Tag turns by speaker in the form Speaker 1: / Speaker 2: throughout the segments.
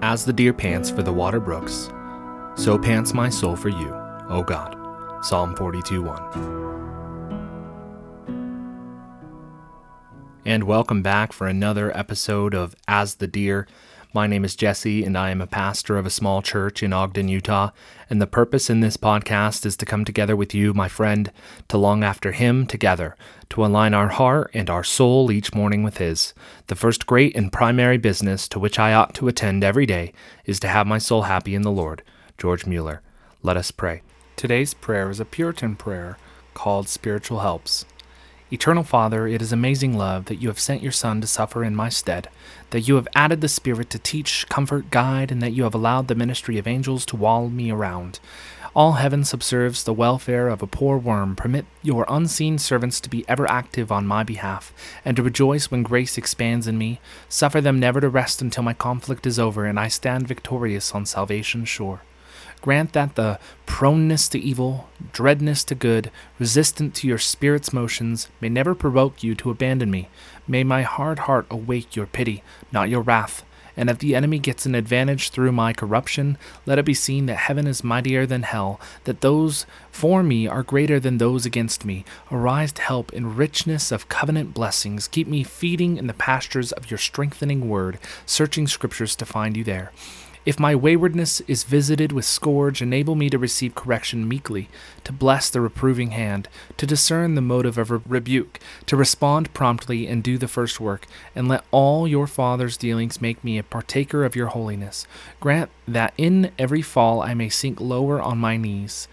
Speaker 1: As the deer pants for the water brooks, so pants my soul for you, O God. Psalm 42 1. And welcome back for another episode of As the Deer. My name is Jesse, and I am a pastor of a small church in Ogden, Utah. And the purpose in this podcast is to come together with you, my friend, to long after Him together, to align our heart and our soul each morning with His. The first great and primary business to which I ought to attend every day is to have my soul happy in the Lord. George Mueller. Let us pray. Today's prayer is a Puritan prayer called Spiritual Helps. Eternal Father, it is amazing love that you have sent your Son to suffer in my stead, that you have added the Spirit to teach, comfort, guide, and that you have allowed the ministry of angels to wall me around. All heaven subserves the welfare of a poor worm. Permit your unseen servants to be ever active on my behalf, and to rejoice when grace expands in me. Suffer them never to rest until my conflict is over and I stand victorious on salvation's shore. Grant that the proneness to evil, dreadness to good, resistant to your spirit's motions, may never provoke you to abandon me. May my hard heart awake your pity, not your wrath. And if the enemy gets an advantage through my corruption, let it be seen that heaven is mightier than hell, that those for me are greater than those against me. Arise to help in richness of covenant blessings. Keep me feeding in the pastures of your strengthening word, searching scriptures to find you there. If my waywardness is visited with scourge, enable me to receive correction meekly, to bless the reproving hand, to discern the motive of rebuke, to respond promptly and do the first work, and let all your Father's dealings make me a partaker of your holiness. Grant that in every fall I may sink lower on my knees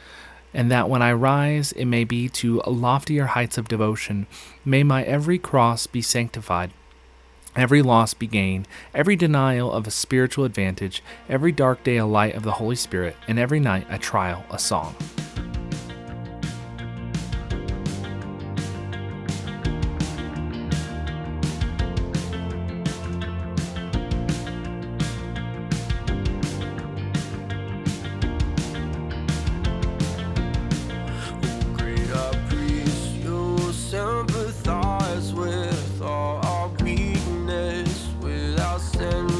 Speaker 1: and that when I rise it may be to loftier heights of devotion. May my every cross be sanctified. Every loss be gain, every denial of a spiritual advantage, every dark day a light of the Holy Spirit, and every night a trial, a song. and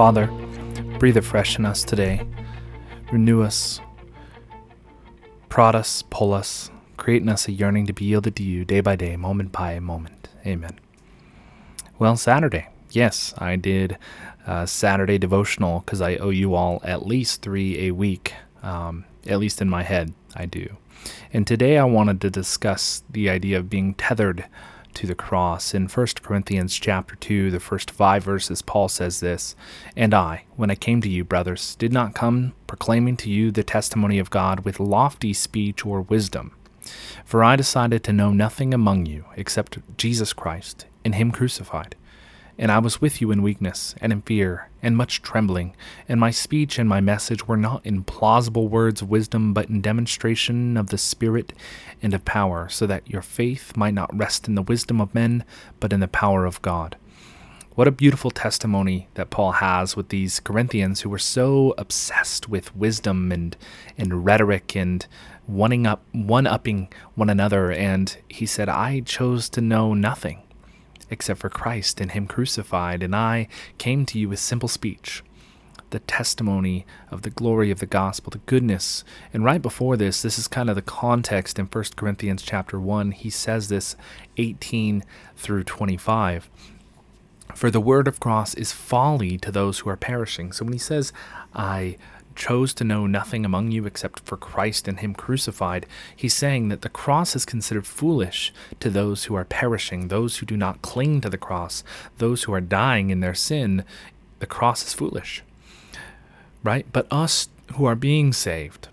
Speaker 1: Father, breathe afresh in us today. Renew us, prod us, pull us, create in us a yearning to be yielded to you day by day, moment by moment. Amen. Well, Saturday. Yes, I did Saturday devotional because I owe you all at least three a week. Um, at least in my head, I do. And today I wanted to discuss the idea of being tethered to the cross. In 1 Corinthians chapter 2, the first 5 verses, Paul says this, "And I, when I came to you, brothers, did not come proclaiming to you the testimony of God with lofty speech or wisdom, for I decided to know nothing among you except Jesus Christ and him crucified." And I was with you in weakness, and in fear, and much trembling. And my speech and my message were not in plausible words of wisdom, but in demonstration of the Spirit and of power, so that your faith might not rest in the wisdom of men, but in the power of God. What a beautiful testimony that Paul has with these Corinthians who were so obsessed with wisdom and, and rhetoric and one up one upping one another and he said I chose to know nothing except for Christ and Him crucified, and I came to you with simple speech, the testimony of the glory of the gospel, the goodness. And right before this, this is kind of the context in 1 Corinthians chapter 1. He says this 18 through 25. For the word of cross is folly to those who are perishing. So when he says, I chose to know nothing among you except for Christ and Him crucified, he's saying that the cross is considered foolish to those who are perishing, those who do not cling to the cross, those who are dying in their sin. The cross is foolish. Right? But us who are being saved,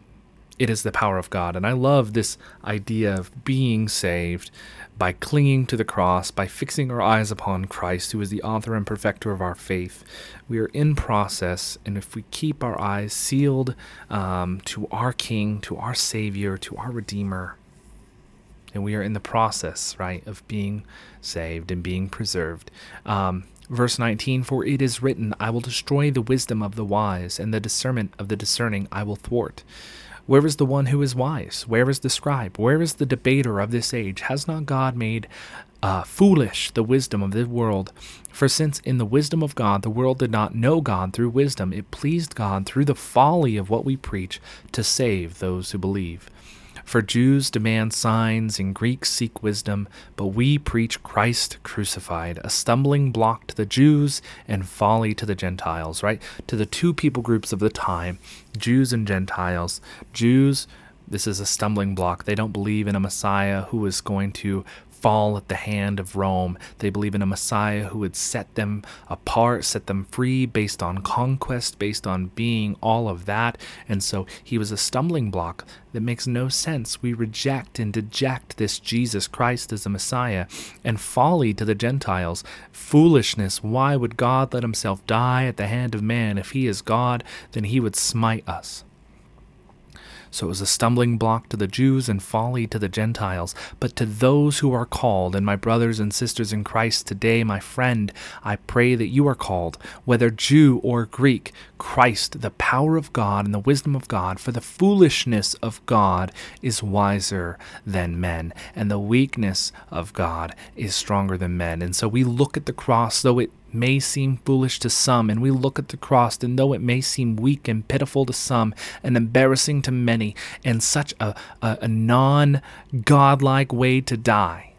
Speaker 1: it is the power of God. And I love this idea of being saved by clinging to the cross, by fixing our eyes upon Christ, who is the author and perfecter of our faith. We are in process, and if we keep our eyes sealed um, to our King, to our Savior, to our Redeemer, and we are in the process, right, of being saved and being preserved. Um, verse 19 For it is written, I will destroy the wisdom of the wise, and the discernment of the discerning I will thwart. Where is the one who is wise? Where is the scribe? Where is the debater of this age? Has not God made uh, foolish the wisdom of the world? For since in the wisdom of God the world did not know God through wisdom, it pleased God through the folly of what we preach to save those who believe. For Jews demand signs and Greeks seek wisdom, but we preach Christ crucified, a stumbling block to the Jews and folly to the Gentiles, right? To the two people groups of the time, Jews and Gentiles. Jews, this is a stumbling block. They don't believe in a Messiah who is going to fall at the hand of Rome. They believe in a Messiah who would set them apart, set them free based on conquest, based on being all of that. And so he was a stumbling block that makes no sense. We reject and deject this Jesus Christ as a Messiah and folly to the Gentiles. Foolishness. Why would God let himself die at the hand of man? If he is God, then he would smite us. So it was a stumbling block to the Jews and folly to the Gentiles. But to those who are called, and my brothers and sisters in Christ today, my friend, I pray that you are called, whether Jew or Greek, Christ, the power of God and the wisdom of God, for the foolishness of God is wiser than men, and the weakness of God is stronger than men. And so we look at the cross, though it may seem foolish to some, and we look at the cross, and though it may seem weak and pitiful to some, and embarrassing to many, and such a, a, a non godlike way to die,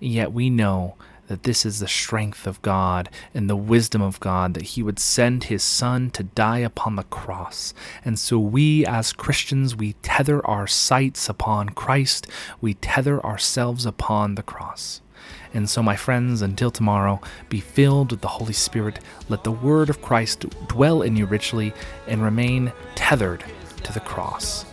Speaker 1: yet we know that this is the strength of God and the wisdom of God, that He would send His Son to die upon the cross. And so we, as Christians, we tether our sights upon Christ, we tether ourselves upon the cross. And so, my friends, until tomorrow, be filled with the Holy Spirit. Let the word of Christ dwell in you richly and remain tethered to the cross.